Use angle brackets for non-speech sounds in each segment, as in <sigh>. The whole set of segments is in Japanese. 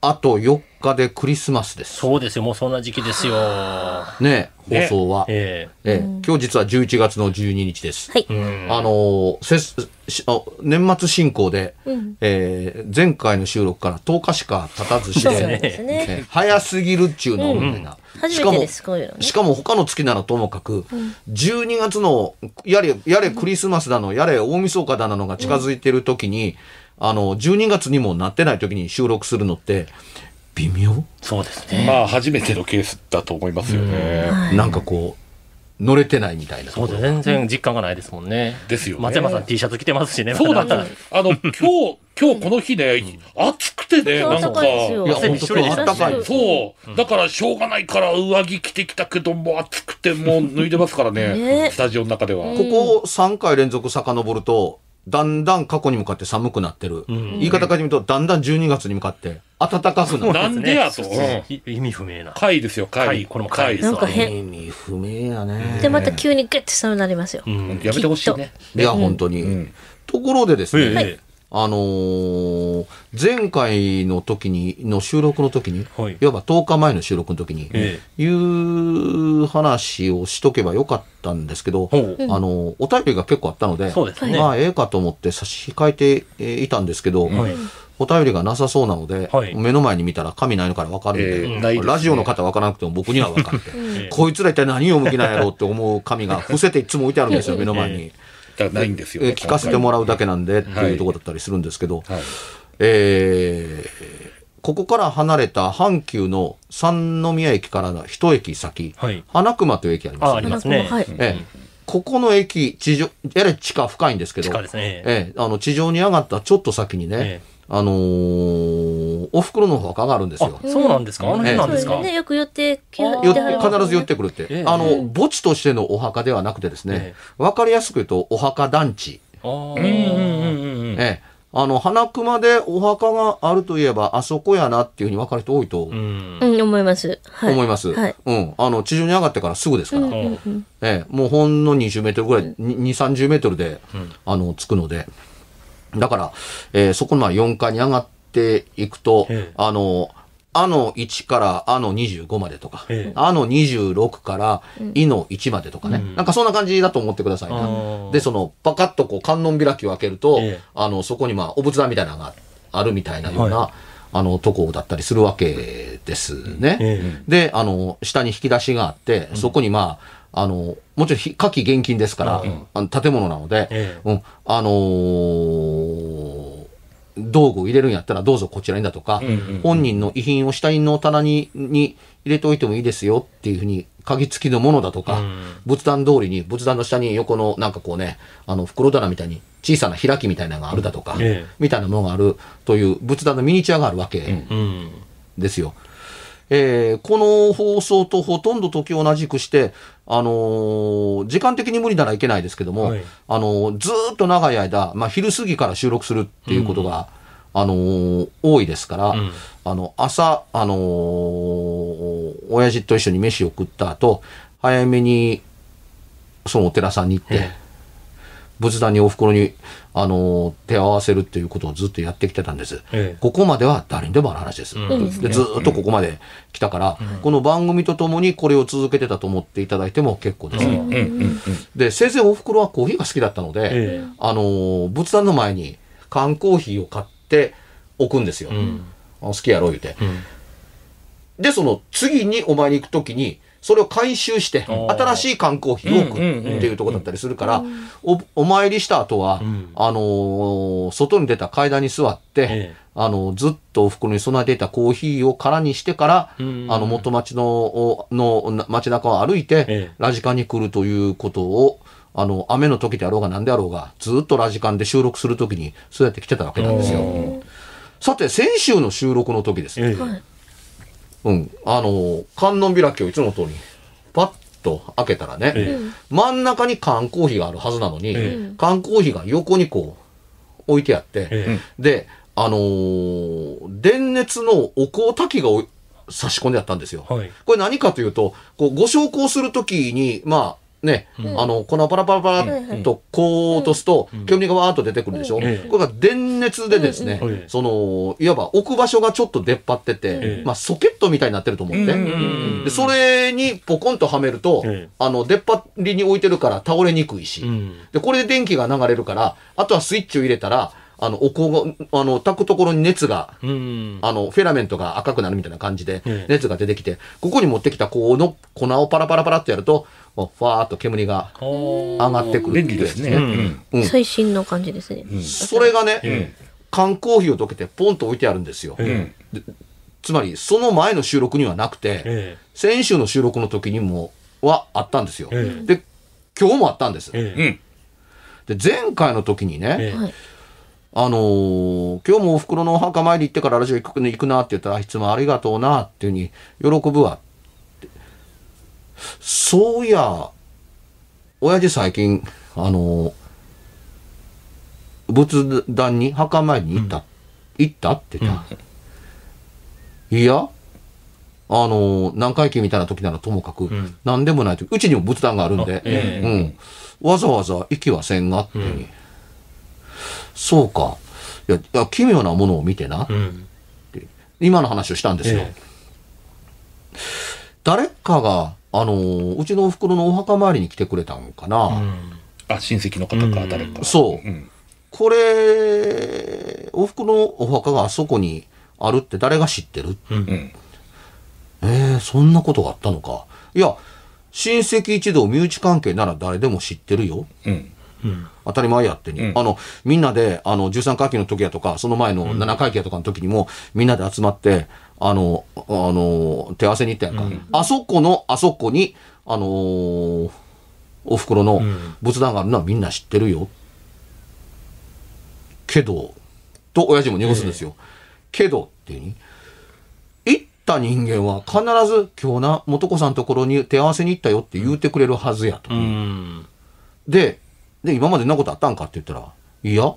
あと4日でクリスマスです。そうですよ、もうそんな時期ですよ。ね、放送は。えええ今日実は11月の12日です。はい。えうんあのーせしあ年末進行で、えー前回の収録から10日しか経たずして、そうですねえ早すぎるっちゅうのみたいな。しかも、しかも他の月ならともかく、12月の、やれ、やれクリスマスだの、やれ大晦日だなのが近づいてる時に、あの、12月にもなってない時に収録するのって、微妙？そうですね。まあ、初めてのケースだと思いますよね。なんかこう、乗れてないみたいなとそう。全然実感がないですもんね。ですよね松山さん T シャツ着てますしね。そうだです。あの、今日、今日この日ね、暑くてね、なんか、いや、汗本当今日びっしょりでしたあったかい。そう。だから、しょうがないから、上着着てきたけど、もう暑くて、もう脱いでますからね。ねスタジオの中では。ここ3回連続遡ると、だんだん過去に向かって寒くなってる。言い方から言うと、だんだん12月に向かって暖かくなる。なんでやと。うんい意味不明な。貝ですよ、貝。貝これも貝ですなんか変。意味不明やね。で、また急にグッて寒くなりますよ。うん。やめてほしいね。いや、本当に。んところでですね、ええあのー前回の時に、の収録の時に、はい。いわば10日前の収録の時に、えいう話をしとけばよかったんですけど、あのーお便りが結構あったので、ね。まあ、ええかと思って差し控えてえーいたんですけど、はい。お便りがなさそうなので、はい。目の前に見たら紙ないのから分かるんで、えーですね。ラジオの方分からなくても僕には分かって、<laughs> こいつら一体何を向きなんやろうって思う紙が伏せていつも置いてあるんですよ、<laughs> 目の前に。ないんですよね。えー聞かせてもらうだけなんでってはいいうところだったりするんですけど、はい。えーここから離れた阪急の三宮駅からの一駅先、はい花熊という駅ありますね。ありますね。はいええここの駅、地上、やれ地下深いんですけど、地下ですね。ええ、あの、地上に上がったちょっと先にね、ええあのーお袋のお墓があるんですよあ。、そうなんですか？あの辺なんですか？ね、よく寄ってきあーよてはる必ず寄ってくるって。ええあの、墓地としてのお墓ではなくてですねえ、わ、かりやすく言うと、お墓団地。あうんうんーうんうん。ええ。あの、花熊でお墓があるといえば、あそこやなっていうふうに分かる人多いとうん。うん、思います。はい。思います。はい。うん。あの、地上に上がってからすぐですから。うんええ、もうほんの20メートルぐらい、に2、30メートルで、あの、着くので。だから、えーそこのまあ4階に上がっていくと、ええ。あの、あの1からあの25までとか、ええ。あの26からいの1までとかね、なんかそんな感じだと思ってくださいあな。ー。で、その、パカッとこう観音開きを開けると、ええ。あの、そこにまあ、お仏壇みたいなのがあるみたいなような、はあの、とこだったりするわけですね。えで、あの、下に引き出しがあって、そこにまあ、あの、もちろんひ火器厳禁ですから、あの建物なので、えうん、あのー道具を入れるんやったらどうぞこちらにだとか、本人の遺品を下の棚にに入れておいてもいいですよっていうふうに、鍵付きのものだとか、仏壇通りに、仏壇の下に横のなんかこうね、あの袋棚みたいに小さな開きみたいなのがあるだとか、ええ。みたいなものがあるという仏壇のミニチュアがあるわけうん。ですよ。えーこの放送とほとんど時を同じくして、あのー時間的に無理ならいけないですけども、はい。あのーずーっと長い間、まあ、昼過ぎから収録するっていうことが、あのー多いですから、ん。あの、朝、あのー親父と一緒に飯を食った後、早めに、そのお寺さんに行って、え仏壇にお袋に、あの、手を合わせるっていうことをずっとやってきてたんです。ええ。ここまでは誰にでもある話です。うん。でずーっとここまで来たから、この番組とともにこれを続けてたと思っていただいても結構です。うん。うん。うん。で、生前お袋はコーヒーが好きだったので、ええ。あのー仏壇の前に缶コーヒーを買って置くんですよ。うん。あ好きやろ言うて。うん。で、その次にお前に行くときに、それを回収して、新しい缶コーヒーを置くっていうところだったりするから、お、お参りした後は、うん。あのー外に出た階段に座って、ええ。あの、ずっとお袋に備えていたコーヒーを空にしてから、うん。あの、元町の、おの、な街中を歩いて、ええ。ラジカンに来るということを、あの、雨の時であろうが何であろうが、ずっとラジカンで収録する時に、そうやって来てたわけなんですよ。さて、先週の収録の時です。ええ。はい。うん。あの、観音開きをいつもの通り、パッと開けたらね、え真ん中に缶コーヒーがあるはずなのに、え缶コーヒーが横にこう、置いてあって、えで、あのー電熱のお香炊きがお差し込んであったんですよ。はい。これ何かというと、こうご焼香するときに、まあ、ね、あの、粉をパラパラパラっとこう落とすと、煙がわーっと出てくるでしょ、ええこれが電熱でですね、うんうんその、いわば置く場所がちょっと出っ張ってて、ええまあ、ソケットみたいになってると思って、うんでそれにポコンとはめると、ええあの、出っ張りに置いてるから倒れにくいし、うん。で、これで電気が流れるから、あとはスイッチを入れたら、あの、お香が、あの、炊くところに熱が、うんあの、フェラメントが赤くなるみたいな感じでええ、熱が出てきて、ここに持ってきたこの粉をパラパラパラってやると、もうファーっと煙が上上がってくる。便利ですね。うんうん最新の感じですね。それがね、え缶コーヒーを溶けてポンと置いてあるんですよ。えつまり、その前の収録にはなくて、え先週の収録の時にも、はあったんですよ。ええで、今日もあったんです。えうん。で、前回の時にね。あのー今日もお袋のお墓参り行ってからラジオ行く行くなって言ったら、いつもありがとうなっていうふうに喜ぶわって。そういや、親父最近、あのー仏壇に墓参りに行った、行ったって言った。いや、あのー何回忌みたいな時ならともかく、ん。何でもないと。うちにも仏壇があるんで、あえうん。わざわざ行きはせんがっていう。ふうに、そうか。いや、いや奇妙なものを見てな、うん今の話をしたんですよ。え誰かが、あのーうちのお袋のお墓参りに来てくれたんかな。あ、親戚の方か、誰か。そううん。これ、お袋のお墓があそこにあるって誰が知ってる？うん。えー、そんなことがあったのか。いや、親戚一同身内関係なら誰でも知ってるよ。うん。当たり前やってに、うんあの、みんなで、あの、13回忌の時やとか、その前の7回忌やとかの時にも、みんなで集まって、あの、あの、手合わせに行ったやんか。あそこの、あそこに、あのーお袋のん仏壇があるのはみんな知ってるよ。けど、と親父も濁すんですよ。けどっていうに、行った人間は必ず今日な、元子さんのところに手合わせに行ったよって言うてくれるはずやと。うんで、で、今までそんなことあったんかって言ったら、いや、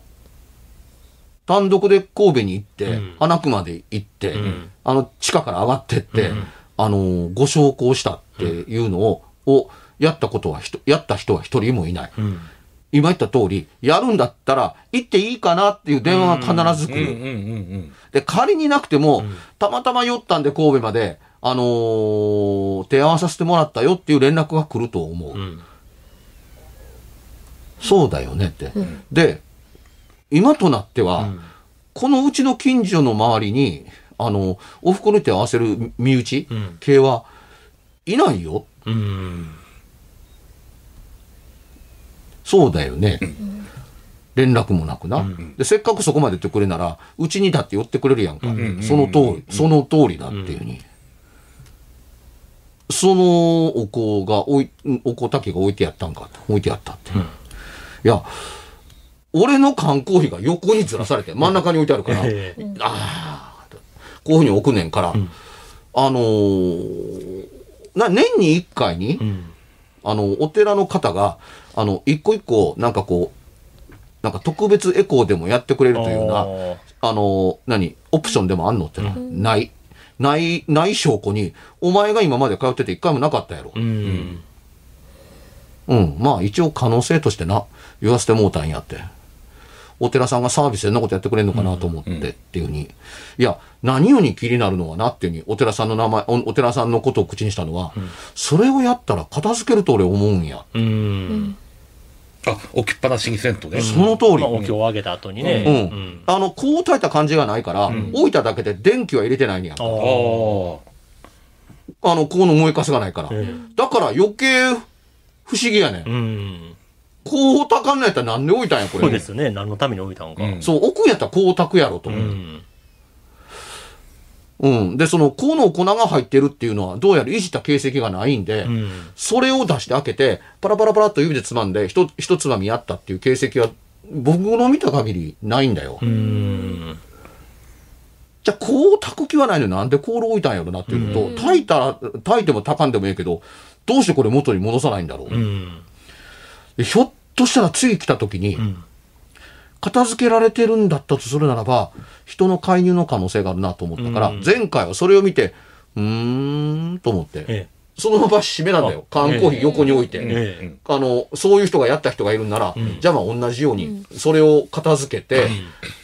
単独で神戸に行って、うん。花熊で行って、ん。あの、地下から上がってって、うん。あの、ご焼香したっていうのを、をやったことは人、やった人は一人もいない。うん。今言った通り、やるんだったら、行っていいかなっていう電話が必ず来る。で、仮になくても、たまたま寄ったんで神戸まで、あのー手合わさせてもらったよっていう連絡が来ると思う。うんそうだよねって。で、今となっては、このうちの近所の周りに、あの、お袋に手を合わせる身内うん系はいないよ。うんそうだよね。連絡もなくな、で。せっかくそこまで言ってくれなら、うちにだって寄ってくれるやんか。んその通り、その通りだっていうふうに。そのお香が置い、お香炊きが置いてやったんかと。置いてやったって。いや、俺の缶コーヒーが横にずらされて、真ん中に置いてあるから、ええ。ああ、こういうふうに置くねんから、あのーな、年に一回に、うん。あの、お寺の方が、あの、一個一個、なんかこう、なんか特別エコーでもやってくれるというような、あの、何、オプションでもあんのっての？は、ない。ない、ない証拠に、お前が今まで通ってて一回もなかったやろ。うん。うん。まあ一応可能性としてな、言わせてもうたんやって。お寺さんがサービスでそんなことやってくれんのかなと思ってっていうふうに。いや、何より気になるのはなっていうふうに、お寺さんの名前、おお寺さんのことを口にしたのは、それをやったら片付けると俺思うんや。うん。あ、置きっぱなしにせんとね。その通り。まあ、お経をあげた後にうね。ん。あの、こう炊いた感じがないから、置いただけで電気は入れてないんや。あああ。あの、こうの燃えかすがないから。んだから余計不思議やねん。うん。こう炊かんのやったらなんで置いたんや、これ。そうですよね。何のために置いたのか。うんそう、置くんやったらこう炊くやろとう思う。ん。うん。で、その、この粉が入ってるっていうのは、どうやらいじった形跡がないんで、うん。それを出して開けて、パラパラパラっと指でつまんで、ひと、一つまみやったっていう形跡は、僕の見た限りないんだよ。うん。じゃあ、こう炊く気はないのになんでコール置いたんやろなっていうのと、炊いたら、炊いても炊かんでもいいけど、どうしてこれ元に戻さないんだろう。うん。でひょっとしたら次来た時に、ん片付けられてるんだったとするならば、人の介入の可能性があるなと思ったから、うん前回はそれを見て、うーんと思って、えそのまま閉めなんだよ。缶コーヒー横に置いて。え。えあの、そういう人がやった人がいるんなら、じゃあまあ同じように、それを片付けて、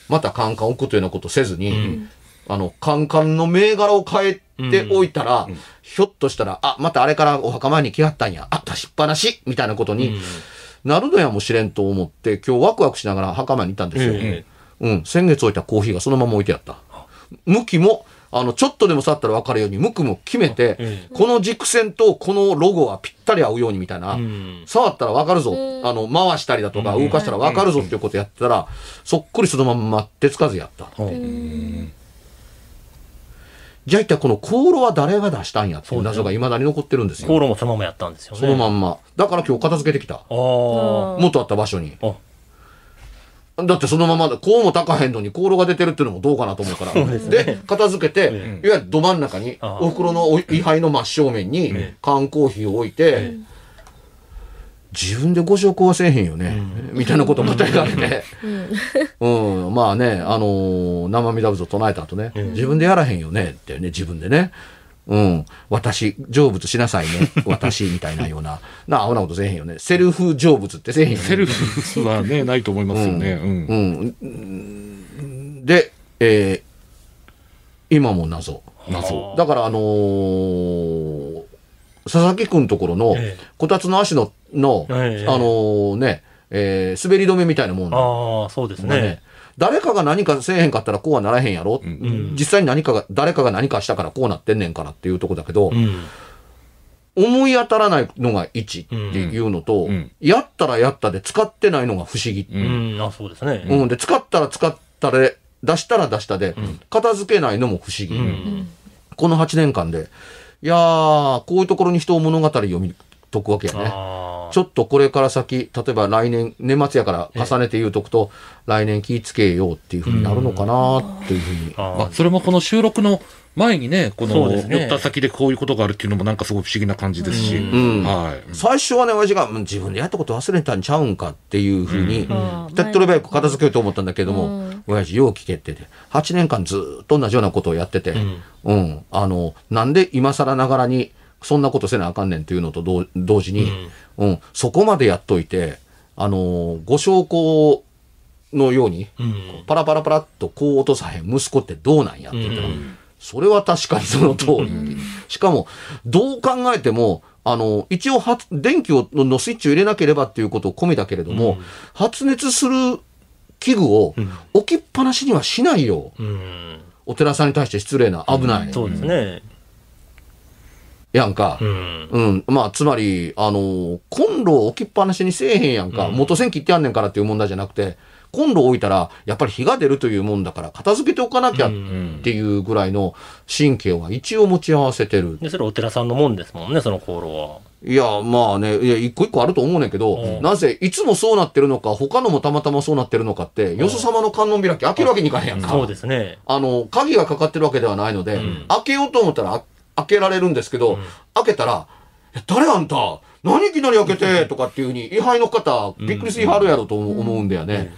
またカンカン置くというようなことせずに、あの、カンカンの銘柄を変えておいたら、ひょっとしたら、あ、またあれからお墓前に来はったんや、あ、出しっぱなし。みたいなことになるのやもしれんと思って、今日ワクワクしながら墓前に行ったんですよ。えうん、先月置いたコーヒーがそのまま置いてあった。向きも、あの、ちょっとでも触ったら分かるように、向きも決めて、えこの軸線とこのロゴはぴったり合うようにみたいな、ん。触ったら分かるぞ、あの、回したりだとか動かしたら分かるぞっていうことやってたら、そっくりそのまんま手つかずやった。じゃあ一体この香炉は誰が出したんやっていう謎が未だに残ってるんです航よ。路もそのままやったんですよね。そのまんま。だから今日片付けてきた。元あった場所に。あだってそのままで、こうも高へんのに香炉が出てるっていうのもどうかなと思うから。で片付けて、いわゆるど真ん中に、お袋のお位牌の真正面に缶コーヒーを置いて、自分でご証拠はせえへんよね、みたいなことまた言われて、うん、まあね、あのー生身だぶぞ唱えた後ね、自分でやらへんよねってね、自分でね。うん。私、成仏しなさいね。<laughs> 私、みたいなような。な、アホなことせえへんよね。セルフ成仏ってせえへんよね。セルフはね、ないと思いますよね。うんうん。で、えー今も謎。謎。だから、あのー佐々木くんのところのええ、こたつの足の、の、ええあのーね、えー滑り止めみたいなもんだああ、そうですがねね。誰かが何かせえへんかったらこうはならへんやろ、ん実際に何かが、誰かが何かしたからこうなってんねんからっていうとこだけど、うん。思い当たらないのが1っていうのと、うんうんやったらやったで使ってないのが不思議うん。あそうですね。うん、で、使ったら使ったで、出したら出したで、片付けないのも不思議。うん。この8年間で。いやー、こういうところに人を物語読み解くわけやね。ちょっとこれから先、例えば来年、年末やから重ねて言うとくと、来年気ぃつけようっていうふうになるのかなっていうふうに。まああ、それもこの収録の前にね、このね。寄った先でこういうことがあるっていうのもなんかすごい不思議な感じですし、ん。はい。最初はね、親父が、うん自分でやったこと忘れたんちゃうんかっていうふうに、うん。手っ取り早く片付けようと思ったんだけども、親父よう聞けってて、8年間ずーっと同じようなことをやってて、うん、あの、なんで今更ながらに、そんなことせなあかんねんっていうのと同同時に、うん、そこまでやっといて、あの、ご証拠のように、うん。パラパラパラっとこう落とさへん息子ってどうなんやって言ったら、それは確かにその通り。しかも、どう考えても、あの、一応発、電気をのスイッチを入れなければっていうことを込みだけれども、発熱する器具を置きっぱなしにはしないよ。うん。お寺さんに対して失礼な、危ない。そうですね。やんか。うん。うん。まあ、つまり、あの、コンロを置きっぱなしにせえへんやんか。元栓切ってやんねんからっていう問題じゃなくて、コンロ置いたら、やっぱり火が出るというもんだから、片付けておかなきゃっていうぐらいの神経は一応持ち合わせてる。で、それお寺さんのもんですもんね、その香炉は。いや、まあね、いや、一個一個あると思うねんけど、うんなぜ、いつもそうなってるのか、他のもたまたまそうなってるのかって、よそ様の観音開き開けるわけにいかへんやんか。そうですね。あの、鍵がかかってるわけではないので、開けようと思ったらあ開けられるんですけど、開けたら、え誰あんた？何いきなり開けて？とかっていうふうに、位牌の方、びっくりしはるやろと思うんだよね。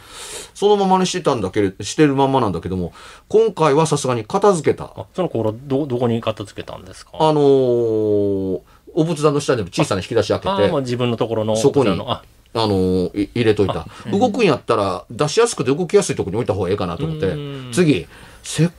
そのままにしてたんだけれしてるまんまなんだけども、今回はさすがに片付けた。あその香炉、ど、どこに片付けたんですか？あのーお仏壇の下に小さな引き出し開けて、あまあ自分のところの、そこにあ、あのーい入れといた。動くんやったら、出しやすくて動きやすいところに置いた方がええかなと思ってうん、次、せっ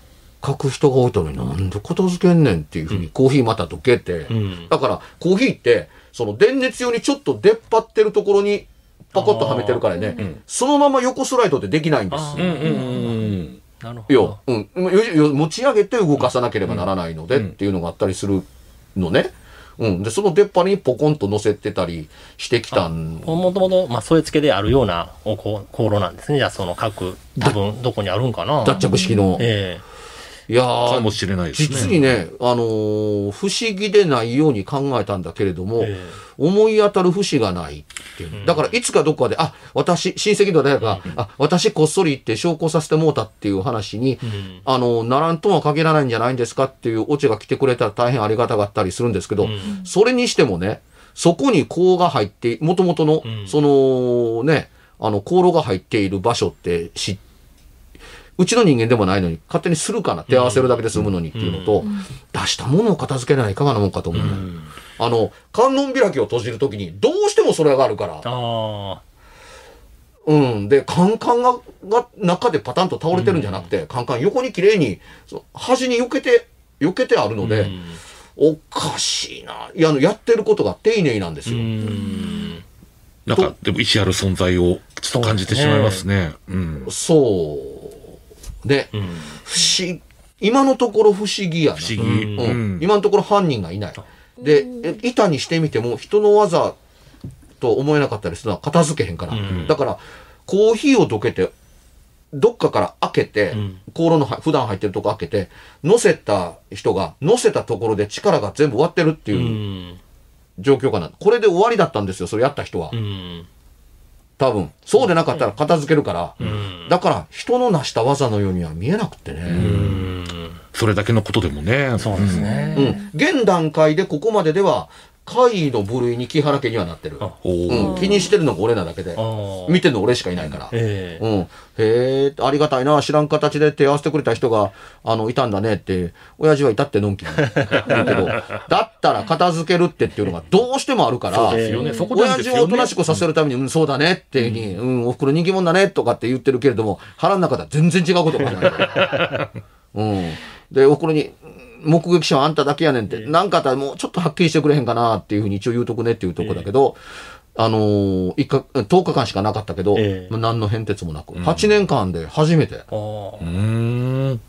かく人が置いたのになんで片付けんねんっていうふうにコーヒーまたどけて、ん。だからコーヒーって、その電熱用にちょっと出っ張ってるところにパコッとはめてるからね、そのまま横スライドってできないんです。あうんうんうんなるほよど。、うん、よよ持ち上げて動かさなければならないので、っていうのがあったりするのね。うん。で、その出っ張りにポコンと乗せてたりしてきたん。もともと、まあ、添え付けであるようなおこ香炉なんですね。じゃあ、その各部分、どこにあるんかな。脱着式の。えいやーかもしれないですね。実にね、あのー不思議でないように考えたんだけれども、え思い当たる節がないっていう。だから、いつかどっかで、あ、私、親戚の誰かが、あ、私こっそり行って証拠させてもうたっていう話に、ん。あの、ならんとは限らないんじゃないんですかっていうオチが来てくれたら大変ありがたかったりするんですけど、それにしてもね、そこに香が入って、もともとの、ん。そのね、あの、香炉が入っている場所って知うちの人間でもないのに、勝手にするかな、手合わせるだけで済むのにっていうのと、出したものを片付けないかがなもんかと思うね、あの、観音開きを閉じるときに、どうしてもそれがあるから、あうん。で、カンカンが、が中でパタンと倒れてるんじゃなくて、カンカン横に綺麗に、そ端に避けて、避けてあるのあ。で、うんおかしいな。いや、あの、やってることが丁寧なんですうよ。ん。なんか、でも意志ある存在をちょっと感じてしまいますね。うん。そう。で、うん。不思議、今のところ不思議やな。不思議。うん。今のところ犯人がいない。で、え板にしてみても人の技と思えなかったりするのは片付けへんから。うんだから、コーヒーをどけて、どっかから開けて、うん香炉のは普段入ってるとこ開けて、乗せた人が、乗せたところで力が全部終わってるってう。いうん状況かな。これで終わりだったんですよ、それやった人はう。ん。多分。そうでなかったら片付けるから。うん。だから、人の成した技のようには見えなくってね。うん。それだけのことでもね。そうですうね。ん。現段階でここまででは、怪の部類に木原家にはなってる。うん。気にしてるのが俺なだけで。ああ。見てるの俺しかいないから。ええ。うん。へえ、ありがたいな。知らん形で手合わせてくれた人が、あの、いたんだねって、親父はいたってのんきに言うけど、<laughs> だったら片付けるってっていうのがどうしてもあるから、ね。親父。をおとなしくさせるために、うん、そうだねっていうふうに、うん、お袋人気者だねとかって言ってるけれども、腹の中では全然違うことがない。<laughs> うん。で、お袋に、目撃者はあんただけやねんって、なんかあったらもうちょっとはっきりしてくれへんかなっていうふうに一応言うとくねっていうとこだけど、あのー、一か、10日間しかなかったけど、ええ。まあ何の変哲もなく、8年間で初めて、う。ーん。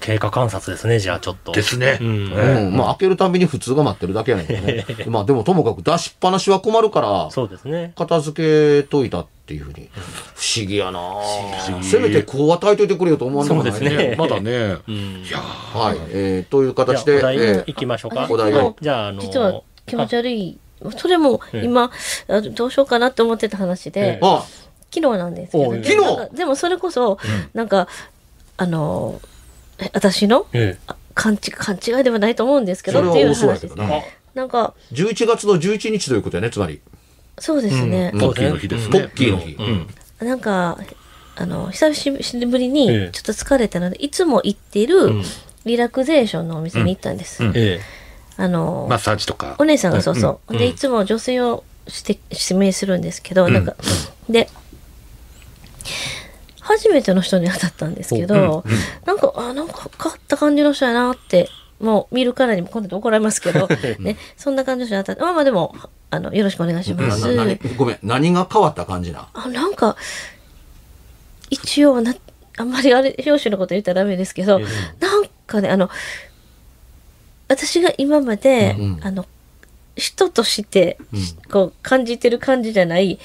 経過観察ですね、じゃあちょっと。ですね。うん。うん、まあ開けるたびに普通が待ってるだけやねんけどね。<laughs> まあでもともかく出しっぱなしは困るから、そうですね。片付けといたっていうふうに。不思議やなぁせめてこう与えといてくれよと思わないそうですねね <laughs> まだね。うん。いやーはい。えー、という形で、お題え行きましょうか。お題をじゃあ、あの、実は気持ち悪い。それもええ今、あどうしようかなって思ってた話でえ、あ、昨日なんですけど、昨日？でもそれこそ、なんか、あの、え私の？えあ勘違い勘違いではないと思うんですけどっていうそれは多そうや話です。けどな。なんか、11月の11日ということやね、つまり。そうですね。ポッキーの日ですね。ポッキーの日。うん。なんか、あの、久しぶりにええちょっと疲れたので、いつも行っているんリラクゼーションのお店に行ったんです。うんえ。えあの、マッサージとか。お姉さんがそうそう。うんで、いつも女性をして指名するんですけど、なんか、で、初めての人に当たったんですけど、なんか、あ、なんか変わった感じの人やなって、もう見るからにも今度怒られますけど、<laughs> ね、そんな感じの人に当たって、まあまあでも、あの、よろしくお願いします。ごめん、何が変わった感じな。あ、なんか、一応な、あんまりあれ、表紙のこと言ったらダメですけど、えなんかね、あの、私が今まで、うんあの、人として、こう、感じてる感じじゃない、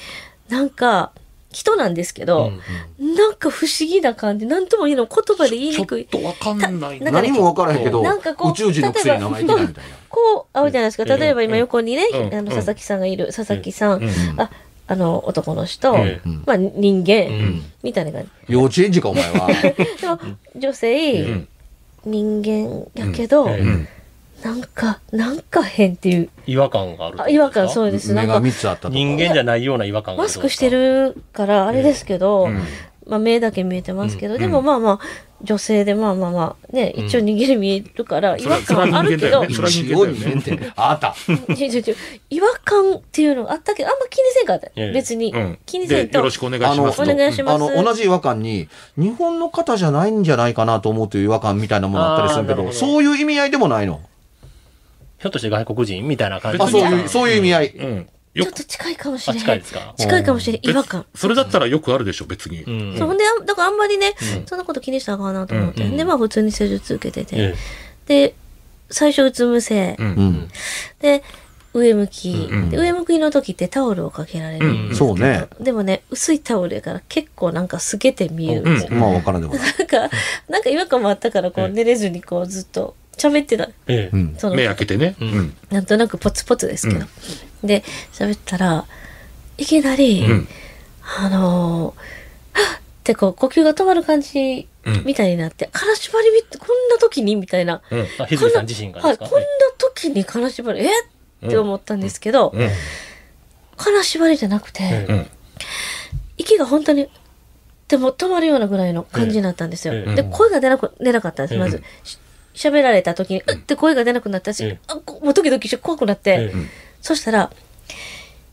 なんか、人なんですけど、なんか不思議な感じ、なんとも言うの、言葉で言いにくい。ちょっとわかんないな。何も分からへんけど、なんかこう宇宙人のくせに名前みたいな。<laughs> こう、会うじゃないですか。例えば今横にね、うん。あの、佐々木さんがいる、佐々木さん、うん。あ、あの、男の人、えまあ人間、ん。みたいな感じ。幼稚園児か、お前は。<laughs> でも、女性、ん。人間やけど、うん。うん。なんか、なんか変っていう、違和感があるあ違和感そうです。な目がんか、3つあったとか。人間じゃないような違和感があるマスクしてるから、あれですけど、うん。まあ、目だけ見えてますけど、でもまあまあ女性でまあまあまあね一応握り見えるから違和感あるけど、あった。違和感っていうのがあったけどあんま気にせんかった、ええ別に、うん。気にせんと。でよろしくお願いしますと。お願いします。あの、同じ違和感に、日本の方じゃないんじゃないかなと思うという違和感みたいなものあったりするけど。そういう意味合いでもないの？ひょっとして外国人みたいな感じあ、そういう、そういう意味合い。うん。ちよょっと近いかもしあれない近いですか？近いかもしれない違和感。それだったらよくあるでしょ別に、うん。そうほんであだからあんまりね、そんなこと気にしたのかなと思って、うん。でまあ普通に施術受けてて、えで最初うつむせ。で上向き、上向きの時ってタオルをかけられるんですけど、そうね。でもね薄いタオルやから結構なんか透けて見えるんですよ、まあ、わからんでも。ない。なんかなんか違和感もあったからこう寝れずにこうずっと喋ってた。ええ。えうん。その。目開けてね、ううん。んなんとなくポツポツですけど、で喋ったらいきなり、うん。あのーはっ！ってこう呼吸が止まる感じうん。みたいになって、金縛りみってこんな時にみたいな。うん。あひずりさん自身がはい、ですか？こんな時に金縛り、えっ？て思ったんですけど、うん。金縛りじゃなくて、えうん。息が本当に、でも止まるようなぐらいの感じになったんですよ。ええ。で、声が出なく、出なかったんです、まず。し喋られた時に、うって声が出なくなったし、ええあこもうドキドキして怖くなって、ええそしたら、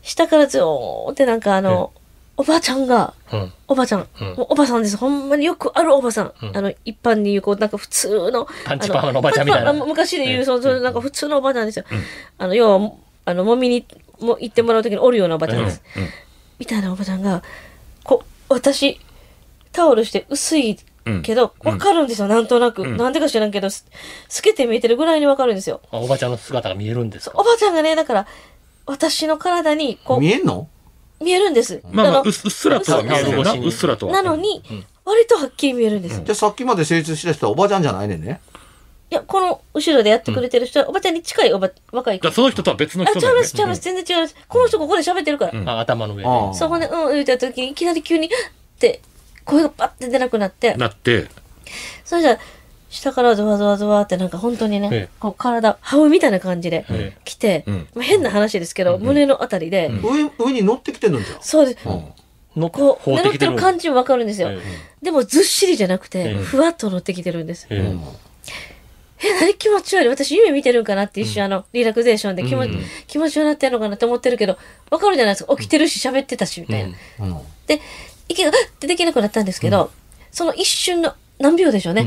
下からずーってなんかあの、おばちゃんが、うん。おばちゃん、おばさんです。ほんまによくあるおばさん。うん。あの、一般に言う、こう、なんか普通の。パンチパーマのおばちゃんみたいな。昔で言う、ええそう、そう、なんか普通のおばちゃんですよ。あの、要は、あの、もみに、も行ってもらうときにおるようなおばちゃんです。うん。みたいなおばちゃんが、こう、私、タオルして薄いけど、わかるんですよ、なんとなく。なんでか知らんけど、す透けて見えてるぐらいにわかるんですよ。あおばちゃんの姿が見えるんですか？おばちゃんがね、だから、私の体に、こう、見えんの？見えるんです。まあまあのうっうっすらとは見えるよな？うっすらとはなのに、割とはっきり見えるんですよ。じゃあさっきまで成立してたおばちゃんじゃないねんね。いや、この後ろでやってくれてる人は、おばちゃんに近いおば、若い子。だからその人とは別のあ、人だよね違います、違います、全然違います。この人ここで喋ってるから。あ頭の上でああそこで、うん、言った時に、いきなり急に、って、声がパッて出なくなって、なって。それじゃ下からゾワゾワゾワってなんか本当にね、ええ。こう体、這うみたいな感じでえ来て、うん。まあ、変な話ですけど、胸のあたりで、上、上に乗ってきてんのじゃん。そうです。うん。のこう、法狙ってる。感じもわかるんですよ。えでもずっしりじゃなくて、ええふわっと乗ってきてるんです。ええ。え、何気持ち悪い。私夢見てるんかなって一瞬あの、リラクゼーションで気持ち、気持ちよくなってんのかなって思ってるけど、わかるじゃないですか。起きてるし喋ってたし、みたいな。うん。で、息が、はっってできなくなったんですけど、その一瞬の何秒でしょうね。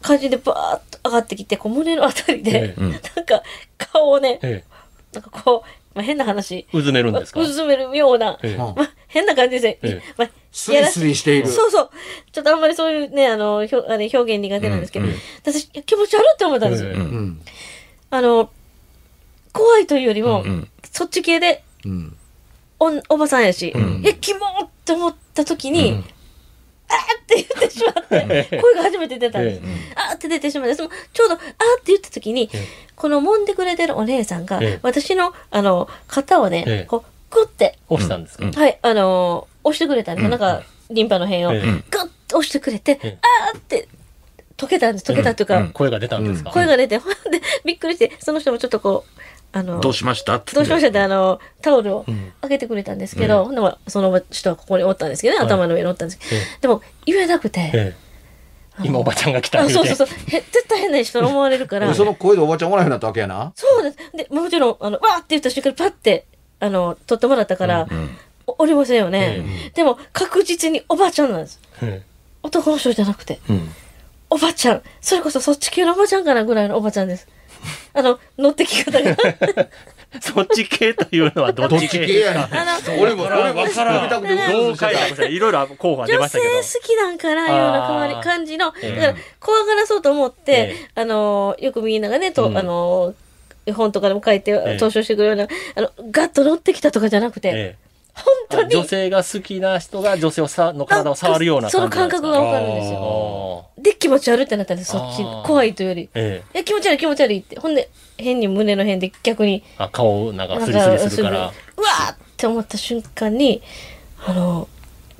感じでバーッと上がってきて、こう胸のあたりで、えなんか顔をね、えなんかこう、まあ、変な話、えうずめるんですか？うずめるような、ええ。まあ、変な感じですね。ええ。まあスリスリしている。そうそう。ちょっとあんまりそういうね、あの、ひょあれ表現苦手なんですけど、私、いや気持ち悪いって思ったんですよ。ええ。うん。あの、怖いというよりも、んそっち系で、うん。おんおばさんやし、え、キモーって思った時に、あーって言ってしまって、声が初めて出たんです。あーって出てしまって、そのちょうど、あーって言った時に、この揉んでくれてるお姉さんが、ええ。私の、あの、肩をね、ええ。こう、グッて、押したんですか？はい、あのー押してくれたんです。よ。なんか、リンパの辺を、ええ。グッと押してくれて、ええ。あーって、溶けたんです。溶けたっていうか、声が出たんですか？声が出て、ほんで、びっくりして、その人もちょっとこう、あの、どうしました？ってどうしましたって、あの、タオルをん。開けてくれたんですけど、でも、その人はここにおったんですけどね、頭の上におったんですけど、えでも、言えなくて、ええ。今おばちゃんが来たそうそうそう、へ絶対変な人と思われるから、でその声でおばちゃんおらへんようになったわけやな。そうです。で、もちろん、あの、わーって言った瞬間にパッて、あの、取ってもらったから、おおりませんよね。でも、確実におばちゃんなんです。え男の人じゃなくて。えうん。おばちゃん。それこそそっち系のおばちゃんかなぐらいのおばちゃんです。<laughs> あの、乗ってき方が。<laughs> そっち系というのはどっち？ち系系やな。あの、俺も、俺も、わからん見たくてどう解釈したらいろいろ候補が出女ましたけど。性好きなんかな、ような変わり感じの。だええから、怖がらそうと思って、えあの、よくみんながね、と、うん。あの、本とかでも書いてえ投書してくるような、あの、ガッと乗ってきたとかじゃなくて、え本え当に。女性が好きな人が女性をさの体を触るようなその感じ感なんですか？覚がわかるんですよ。よで、気持ち悪いってなったんです、そっち。怖いというより。えええ、気持ち悪い気持ち悪いって。ほんで、変に胸の辺で逆に、あ顔をなんかスリスリするからうわーって思った瞬間に、あの、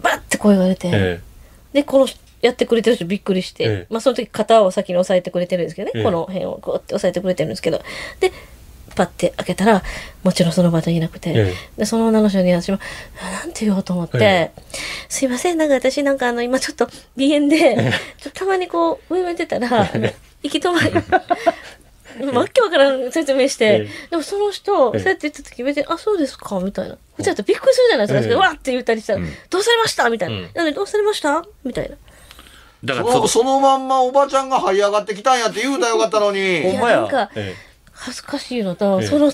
バッて声が出て、えで、このやってくれてる人びっくりして、ええまあその時肩を先に押さえてくれてるんですけどね、ええこの辺をこうって押さえてくれてるんですけど、で、パッて開けたら、もちろんその場にいなくて、えで、その女の人に私も、あなんて言おうと思って、えすいません、なんか私なんかあの、今ちょっと鼻炎で、ちょっとたまにこう、上向いてたら、行き止まり、<laughs> わけわからん説明して、ええ。でもその人、ええ。そうやって言った時別に、あ、そうですかみたいな。普通だとびっくりするじゃないですか。ええ。わーって言ったりしたら、どうされました？みたいな。うん。なので、どうされました？みたいな。そのだからそそのまんまおばちゃんが這い上がってきたんやって言うたらよかったのほに。んまやなんかえ恥ずかしいのと、ええその、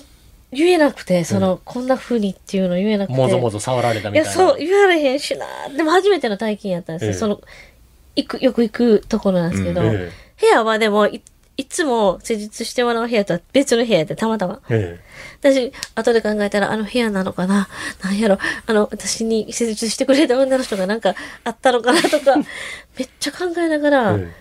言えなくて、その、こんな風にっていうの言えなくて。えもぞもぞ触られたいや、みたいな。そう、言われへんしな。でも初めての体験やったんですよ。ええその、行く、よく行くところなんですけど、うんえ部屋はでもい、いつも施術してもらう部屋とは別の部屋でたまたま。ええ私、後で考えたら、あの部屋なのかななんやろあの、私に施術してくれた女の人がなんかあったのかなとか、<laughs> めっちゃ考えながら、え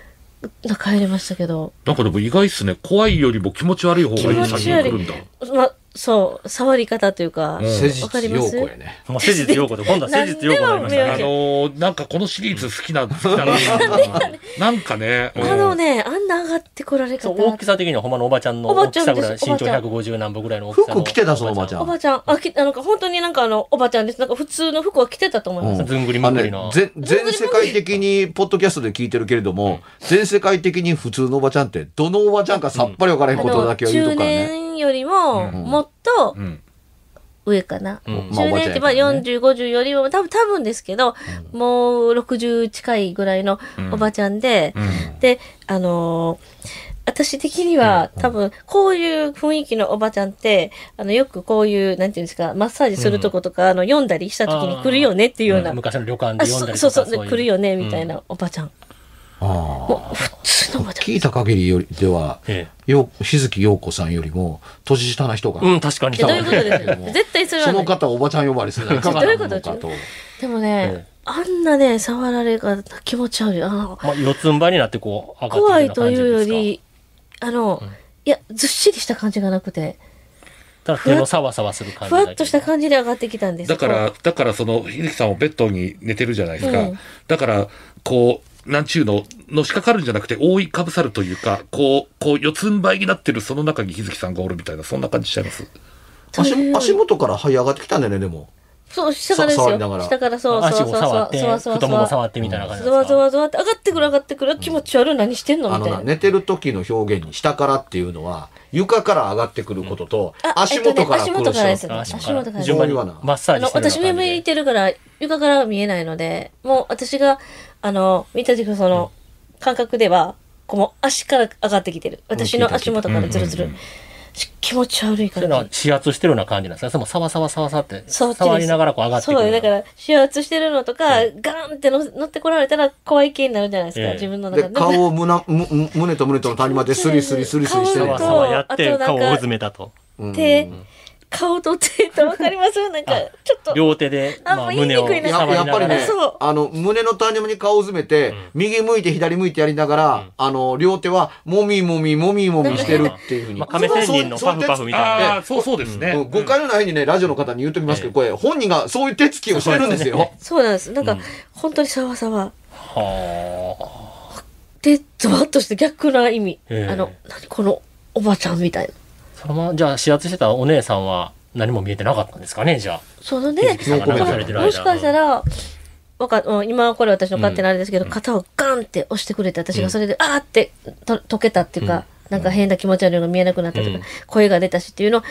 帰りましたけど、なんかでも意外っすね。怖いよりも気持ち悪い方がいい先に来るんだ。ま、そう、触り方というか、うん施わかり術ます？陽子やねえもう施術陽子で、今度は <laughs> 施術陽子になりましたね。あのーなんかこのシリーズ好きな好き <laughs> なんかねあのね、あんな上がってこられ方大きさ的にはほんまのおばちゃんのおば大きさぐらい、ちゃんです身長おばちゃん150何歩ぐらいの大きさの。服着てたそのおばちゃんおばちゃん、あ、き、なんか本当になんかあの、おばちゃんです。なんか普通の服は着てたと思います。うんずんぐりあのねむぐりの。全全世界的にポッドキャストで聞いてるけれども、全世界的に普通のおばちゃんってどのおばちゃんかさっぱり分からへんあことだけは言うとくからね。年よりも、ん。もっとうん。上かな。うん。年ってまあおばちゃんやからね。40、50よりも、多分、多分ですけど、もう60近いぐらいのおばちゃんで、うん。で、あのー私的には、多分、こういう雰囲気のおばちゃんって、あの、よくこういう、なんていうんですか、マッサージするとことか、あの、読んだりした時に来るよねっていうような。昔の旅館あで読んだりとかそうそうそう、い来るよね、みたいなおばちゃん。あ普通の。聞いた限りよりでは、えよ日月陽子さんよりも年下な人が、えうん、確かに。どういうことです？<laughs> 絶対それはその方をおばちゃん呼ばわりするのはいかがなものかと。でもね、ええ。あんなね、触られが気持ち悪い。あの、まあ、四つん這いになってこう、上がって怖いというよ。り、あの、いや、ずっしりした感じがなくて、ただ手のサワサワする感じふわっとしたじ。感じで上がってきたんですだから、だからその、秀樹さんもベッドに寝てるじゃないですか。うん。だから、こう、なんちゅうの、のしかかるんじゃなくて、覆いかぶさるというか、こう、こう、四つん這いになってるその中に日月さんがおるみたいな、そんな感じしちゃいます？足足元から這い上がってきたんだよね、でも。そう、下からですよ。下からそう、足をそうそうそう触って、太もも触ってみたいな感じですか？ゾワゾワって上がってくる上がってくる気持ち悪い何してんの？みたいな。寝てる時の表現に下からっていうのは、床から上がってくることと、あ足元から来るえっとね足元からです人。足元から順番にマッサーあの、ジしてる私上向いてるから床からは見えないので、もう私が、あの、見た時のその感覚では、こうもう足から上がってきてる。私の足元からズルズル。し気持ち悪いそういうの。指圧してるような感じなんですかそれもサワサワサワサって、そう触りながらこう上がってくる。そう、だから、指圧してるのとか、ガーンっての乗ってこられたら怖い系になるじゃないですか、ええ自分の中で、顔を胸胸と胸との谷間でスリスリスリスリしてる顔とサワサワやってあとなんか顔をうずめたと。手、顔と手と分かります？<laughs> なんか、ちょっと。両手で、あもうまあ、胸を言いにくいなや触りながらやっぱりねそう、あの、胸の谷間に顔を詰めて、右向いて左向いてやりながら、あの、両手は、もみもみもみもみしてるっていうふうに。まあ、亀仙人のパフパフみたいな。ああ、そうそうですね。うん誤解のないようにね、ラジオの方に言うときますけど、これ、本人がそういう手つきをしてるんですよ。そうなんです。なんか、本当にサワサワ。はで、ゾワッとして逆な意味。ええあの、何このおばちゃんみたいな。あ。そのまま、じゃあ、指圧してたお姉さんは何も見えてなかったんですかね、じゃあ。そのね、もしかしたら、わかうん今はこれ私の勝手なあれですけど、肩をガンって押してくれて、私がそれで、あーってと溶けたっていうか、なんか変な気持ち悪いのが見えなくなったとか、うん。声が出たしっていうの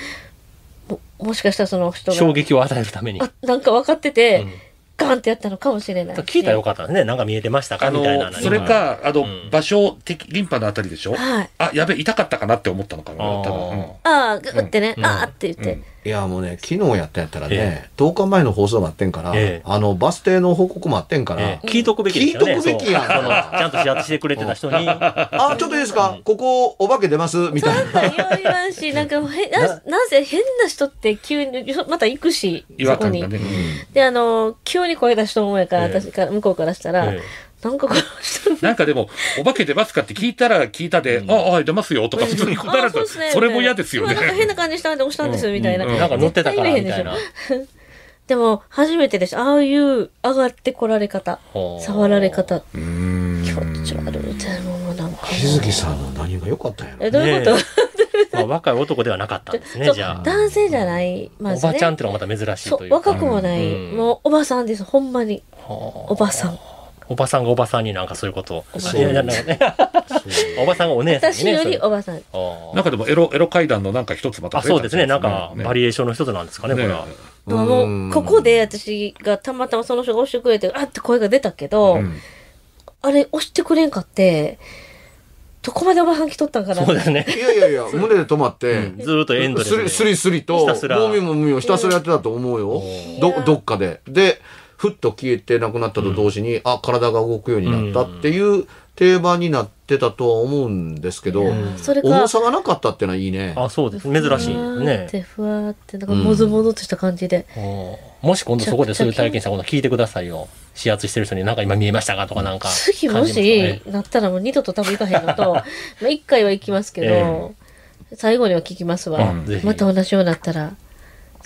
も、もしかしたらその人が、衝撃を与えるために。あなんか分かってて、うんガンってやったのかもしれない。聞いたらよかったですね。なんか見えてましたか？あみたいな。の、それか、あの、うん。場所的、リンパのあたりでしょ？はい。あ、やべ、痛かったかなって思ったのかな、あああ、グーってね、うん。あーって言って。うんいや、もうね、昨日やったんやったらえね、10日前の放送もあってんからええ、あの、バス停の報告もあってんからえ、え。聞いとくべきですよね。聞いとくべきやん。そう。そのちゃんと指圧してくれてた人に。<laughs> あ、ちょっといいですか？ここ、お化け出ます？みたいな。言わ言わんし、なんか <laughs> な、なぜ変な人って急に、また行くし、違そこに。ね。で、あの、急に声出したもんやから、ええ。私から、向こうからしたら、えなんかこの人、なんかでも、お化け出ますかって聞いたら聞いたで、あ、あ、出ますよとか普通に答えられたら、あそれも嫌ですよね。今。な。ん。か変な感じしたんで押したんですよ、みたいな。うん。なんか乗ってたから。みたいな。でも、初めてでした。ああいう上がってこられ方、触られ方、うーん。気持ち悪い。もうなんか。日月さんの何が良かったんやろえ、どういうこと、ねまあ、若い男ではなかったんですねじゃあ。男性じゃない、まずねおばちゃんっていうのがまた珍しいそうというか。若くもない、うん。もうおばさんですほんまに。おばさんおばさんがおばさんになんかそういうこと。おばさんがお姉さんにね私よりおばさん。なんかでもエロ、エロ階段のなんか一つまたあそうですね。なんかバリリエーションの一つなんですかねこれは、ここで私がたまたまその人が押してくれてあって声が出たけど、あれ押してくれんかってどこまでおばさん来とったんかな。そうですね。いやいやいや、<laughs> 胸で止まって、ずーっとエンドレスで。スリスリスリと、もみもみをひたすらやってたと思うよ。ど、どっかで。で、ふっと消えてなくなったと同時に、あ、体が動くようになったっていう定番になってたとは思うんですけど、それか重さがなかったってのはいいね。あそうです。珍しい。ね。てふわーってなんかもぞもぞとした感じで、もし今度そこでそういう体験したこと聞いてくださいよ。指圧してる人になんか今見えましたかとかなんか次もしなったらもう二度と多分行かへんのと <laughs> まあ一回は行きますけど、最後には聞きますわ、また同じようになったら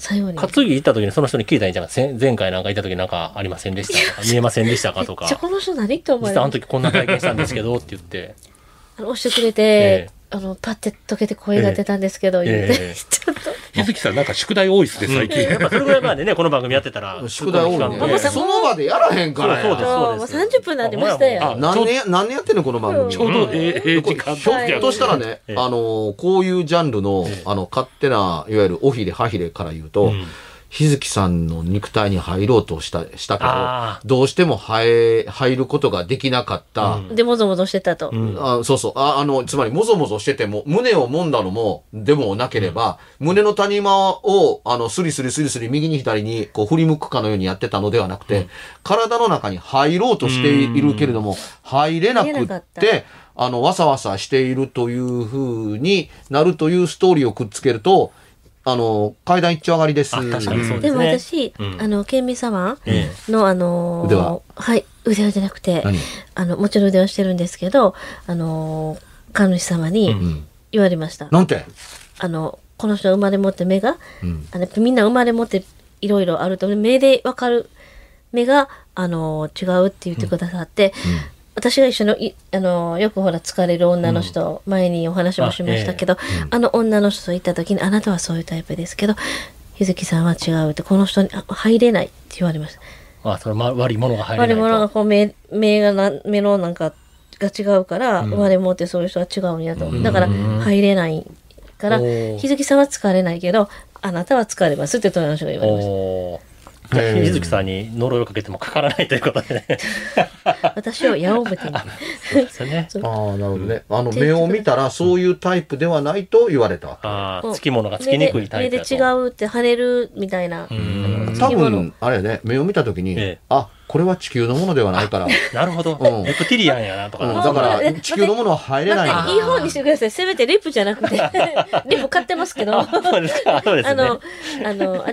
最後に。か次行った時にその人に聞いたらいいんじゃない前回なんか行った時なんかありませんでしたとか見えませんでしたかとか。じゃあこの人何って思わ実れるはあの時こんな体験したんですけどって言って。<laughs> あの押してくれて、ええあのパッて溶けて声が出たんですけど、言って、ええ。ちょっと。日月さんなんか宿題多いっすね、最近。やっぱそれぐらいまでねこの番組やってたら宿題多いね。ええその場でやらへんからや。そうですもうもう30分になりましたよあ何年、何年やってんのこの番組。ちょうどええひょっとしたらね、ええ。あの、こういうジャンルの、あの、勝手な、いわゆるおひれ、はひれから言うと、うん日月さんの肉体に入ろうとした、したけあど、どうしても入、入ることができなかった。でもぞもぞしてたと、ん。あそうそう。ああの、つまり、もぞもぞしてても、胸を揉んだのも、でもなければ、胸の谷間を、あの、スリスリスリスリ右に左に、こう、振り向くかのようにやってたのではなくて、体の中に入ろうとしているけれども、入れなく入れなかっって、あの、わさわさしているという風になるというストーリーをくっつけると、あの、階段一丁上がりです。あ確かにそうでもですね私、うん。あのケンミサワえ。ンのあのー腕は？はい腕輪じゃなくて何？あのもちろん腕輪してるんですけどあのー神主様にうん。言われました、なんて？あのこの人は生まれ持って目が、うん。あのみんな生まれ持っていろいろあると目でわかる目があの違うって言ってくださって、私が一緒のいあのよくほら疲れる女の人、前にお話もしましたけどあ,、の女の人と行った時にあなたはそういうタイプですけどゆずきさんは違うってこの人にあ入れないって言われました。あそのま悪いものが入れないと。悪者がこう目目がな目のなんかが違うから、生まれ持ってそういう人は違うんやと、だから入れないから日月さんは疲れないけどあなたは疲れますって隣の人が言われましおーじゃあ日月さんに呪いをかけてもかからないということでね。た <laughs> 私を矢面にそうですよね。<laughs> ああ、なるほどね。あの、目を見たら、そういうタイプではないと言われたわけ。ああつきものがつきにくいタイプだと。目で目で違うって跳ねるみたいな。多分、あれやね、目を見たときに、ええ。あ、これは地球のものではないから、<laughs> なるほど。うん。レプティリアンやなとかうん、なだからえ地球のものは入れないんだいい方にしてください。せめてリップじゃなくて。リップ買ってますけど。あそうですかそうですねのあのあ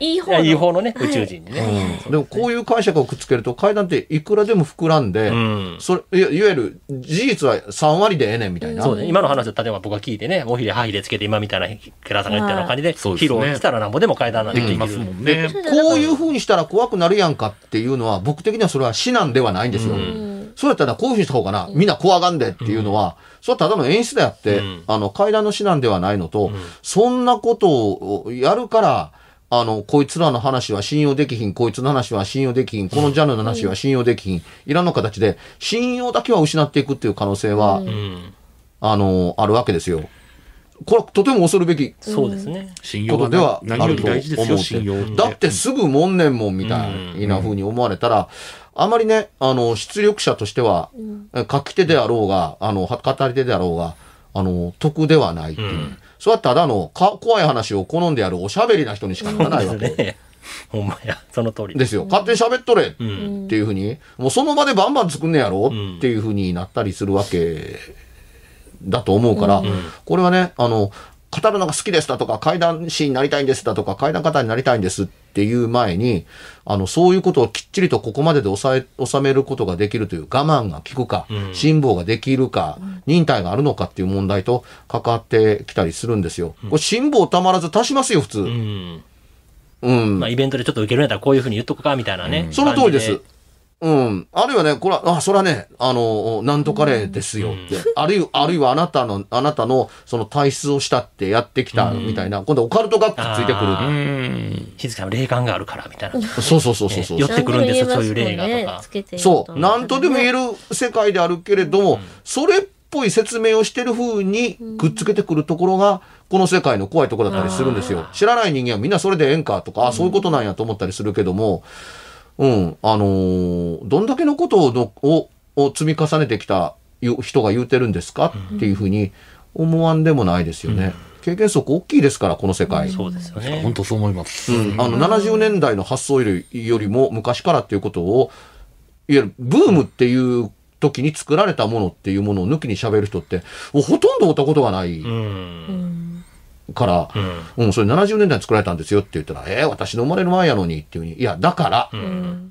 いいい方の。やいい方のねはい宇宙人にね。うん。でもこういう解釈をくっつけると階段っていくらでも膨らんで、うん。それいわいわゆる事実は3割でええねんみたいな。そうね。今の話を例えば僕が聞いてねおひれはひれつけて今みたいな寺さんが言ったような感じで披露したらなんぼでも階段なんてできますもん。ね。こういう風にしたら怖くなるやんかっていうのは僕的にはそれは至難ではないんですよ。そうやったらこういう風にした方がな、みんな怖がんでっていうのは、それはただの演出であって、うん。あの階段の至難ではないのと、そんなことをやるから、あの、こいつらの話は信用できひん、こいつの話は信用できひん、このジャンルの話は信用できひん、いらんの形で、信用だけは失っていくっていう可能性は、うん。あの、あるわけですよ。これはとても恐るべきそうですね。信用はことではあると思信用う。だってすぐもんねんもんみたいな風に思われたら、あまりね、あの、出力者としては、え書き手であろうが、あの、は語り手であろうが、あの、得ではないっていう。それはただのか怖い話を好んでやるおしゃべりな人にしかならないわけ。ね。<laughs> ほんまや。その通りです。よ。勝手に喋っとれっうんていうふうに、もうその場でバンバン作んねやろん。っていうふうになったりするわけだと思うから、これはね、あの、語るのが好きですだとか、怪談師になりたいんですだとか、怪談方になりたいんですっていう前に、あの、そういうことをきっちりとここまでで抑え、収めることができるという我慢が効くか、辛抱ができるか、忍耐があるのかっていう問題と関わってきたりするんですよ。これ辛抱たまらず足しますよ、普通。うんうん。まあイベントでちょっと受けるんやったらこういうふうに言っとくかみたいなねその通りです。うん。あるいはね、これは、あ、それはね、あの、なんとか例ですよって。あるいは、あるいはあなたの、あなたの、その体質をしたってやってきたみたいな、今度オカルトがくっついてくる。あうん。日付の霊感があるからみたいな。そうそうそうそうそう。寄ってくるんですよそういう例がとかそう。なんとでも言える。る世界であるけれども、それっぽい説明をしてる風にくっつけてくるところが、この世界の怖いところだったりするんですよ。知らない人間はみんなそれでええんかとか、あ、そういうことなんやと思ったりするけども、うん、あのーどんだけのことをのをを積み重ねてきたゆ人が言うてるんですか？っていうふうに思わんでもないですよね。経験則大きいですから、この世界。そうですよね。本当そう思います。うん、あの70年代の発想よりよりも昔からっていうことをいわゆるブームっていう時に作られたものっていうものを抜きに喋る人ってほとんど会ったことがないうん。から、うん。うん、それ70年代に作られたんですよって言ったら、えー、私の生まれる前やのにっていうふうに、いや、だから、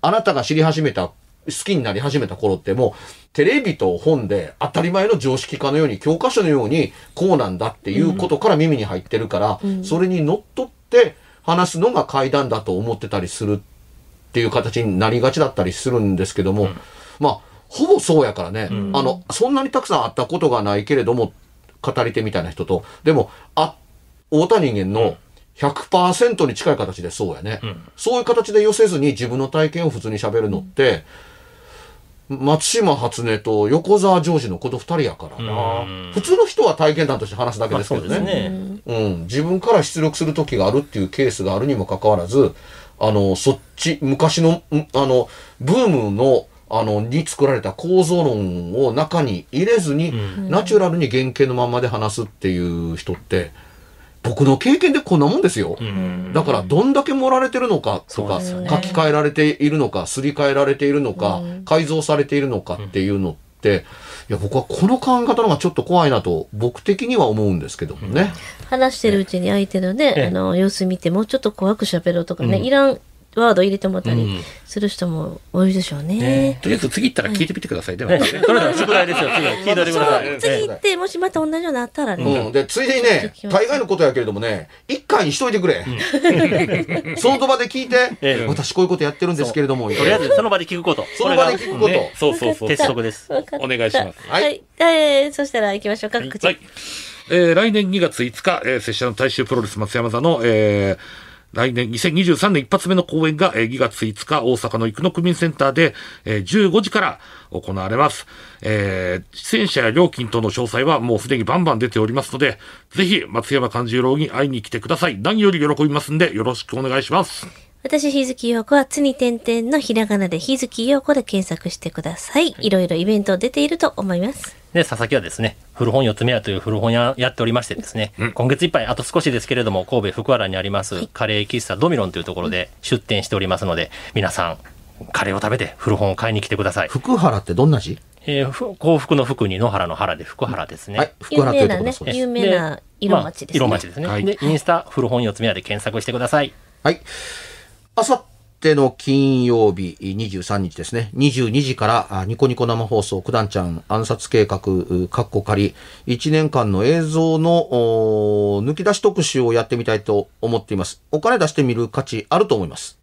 あなたが知り始めた、好きになり始めた頃ってもう、テレビと本で当たり前の常識化のように、教科書のように、こうなんだっていうことから耳に入ってるから、それにのっとって話すのが怪談だと思ってたりするっていう形になりがちだったりするんですけども、まあ、ほぼそうやからね、あの、そんなにたくさん会ったことがないけれども、語り手みたいな人と、でも、あ、会うた人間の100%に近い形でそうやね、そういう形で寄せずに自分の体験を普通に喋るのって、松島初音と横澤ジョージのこと二人やからな、うん。普通の人は体験談として話すだけまあですけどね。そうですね。うん、自分から出力する時があるっていうケースがあるにもかかわらず、あの、そっち、昔の、んあの、ブームの、あの、に作られた構造論を中に入れずに、ナチュラルに原型のまんまで話すっていう人って、僕の経験でこんなもんですよ。うん。だから、どんだけ盛られてるのかとか、ね書き換えられているのか、すり替えられているのか、改造されているのかっていうのって、いや、僕はこの考え方の方がちょっと怖いなと、僕的には思うんですけどもね。話してるうちに相手のね、ええあの、様子見て、もうちょっと怖く喋ろうとかね、いらんワード入れてもらったりする人も多いでしょうね。ねとりあえず次行ったら聞いてみてください。ではね、それでは宿題ですよ。次は聞いてください。次行って、もしまた同じようになったらね、うん。で、ついでにね、大概のことやけれどもね、一回にしといてくれ。その場で聞いて、ええ私こういうことやってるんですけれども、とりあえずその場で聞くこと。その場で聞くこと。ねそうそうそう。鉄則です。お願いします。はいはい。えー、そしたら行きましょうか、告知。はい。えー来年2月5日、えー、拙者の大衆プロレス松山座の、えー来年2023年一発目の公演が、2月5日大阪の生野区民センターで、15時から行われます。えー出演者や料金等の詳細はもうすでにバンバン出ておりますので、ぜひ松山勘十郎に会いに来てください。何より喜びますんでよろしくお願いします。私、日月陽子は、つに点々のひらがなで日月陽子で検索してください。いろいろイベント出ていると思います。で、佐々木はですね、古本四つ目屋という古本屋やっておりましてですね、今月いっぱい、あと少しですけれども、神戸福原にあります、カレー喫茶ドミロンというところで出店しておりますので、皆さん、カレーを食べて古本を買いに来てください。福原ってどんな字？えーふ幸福の福に野原の原で福原ですね。はい。福有原という名なねとこです。有名な色町ですね。まあ色町ですね。はいで、インスタ古本四つ目屋で検索してください。はい。あさっての金曜日23日ですね。22時からあニコニコ生放送、九段ちゃん暗殺計画、うカッコ仮、1年間の映像のお抜き出し特集をやってみたいと思っています。お金出してみる価値あると思います。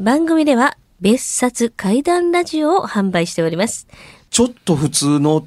番組では、別冊怪談ラジオを販売しております。ちょっと普通の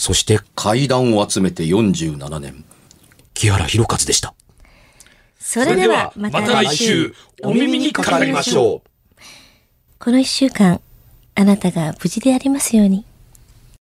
そして怪談を集めて47年、木原博一でした。それではまた来週お耳にかかりましょうこの一週間あなたが無事でありますように。